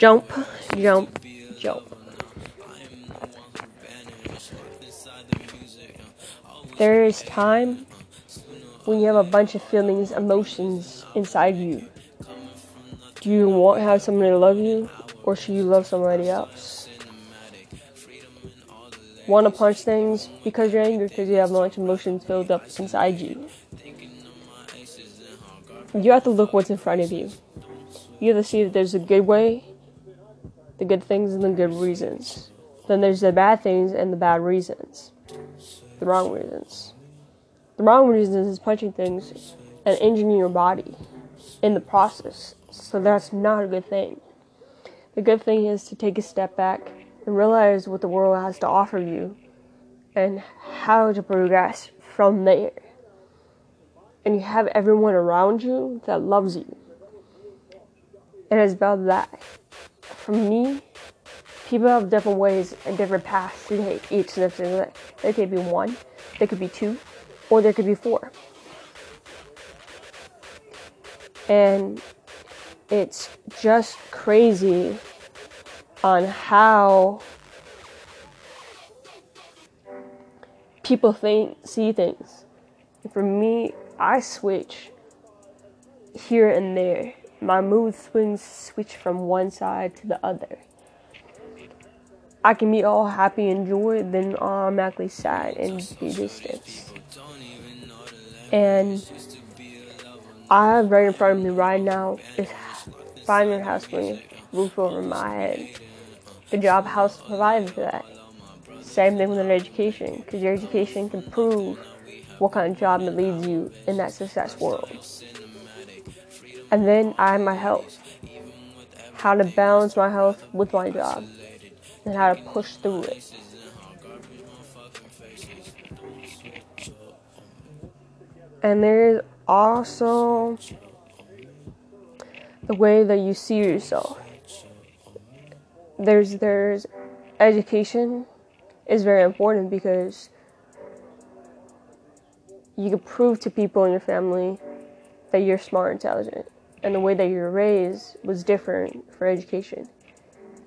Jump, jump, jump. There is time when you have a bunch of feelings, emotions inside you. Do you want to have somebody to love you, or should you love somebody else? Want to punch things because you're angry because you have a bunch of emotions filled up inside you. You have to look what's in front of you. You have to see that there's a good way, the good things, and the good reasons. Then there's the bad things and the bad reasons, the wrong reasons. The wrong reasons is punching things and injuring your body in the process. So that's not a good thing. The good thing is to take a step back and realize what the world has to offer you and how to progress from there. And you have everyone around you that loves you. It is about that. For me, people have different ways and different paths to take each step. There could be one, there could be two, or there could be four. And it's just crazy on how people think see things. For me, I switch here and there. My mood swings switch from one side to the other. I can be all happy and joy, then automatically sad and be distance. And I have right in front of me right now is finding a house with a roof over my head. The job house provides that. Same thing with an education, because your education can prove what kind of job that leads you in that success world. And then I have my health. How to balance my health with my job and how to push through it. And there's also the way that you see yourself. There's there's education is very important because you can prove to people in your family that you're smart, intelligent, and the way that you're raised was different for education.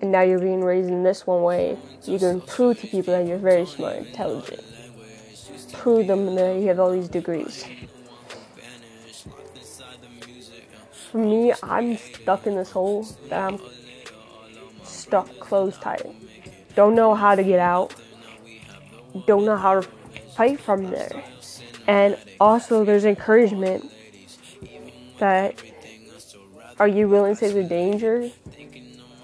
And now you're being raised in this one way. You can prove to people that you're very smart, intelligent. Prove them that you have all these degrees. For me, I'm stuck in this hole that I'm stuck closed tight. Don't know how to get out. Don't know how to fight from there. And also, there's encouragement that are you willing to take the danger?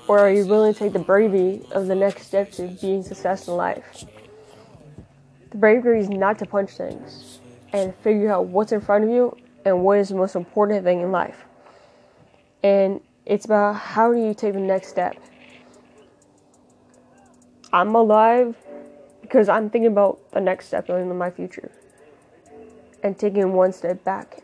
Or are you willing to take the bravery of the next step to being successful in life? The bravery is not to punch things and figure out what's in front of you and what is the most important thing in life. And it's about how do you take the next step. I'm alive because I'm thinking about the next step in my future and taking one step back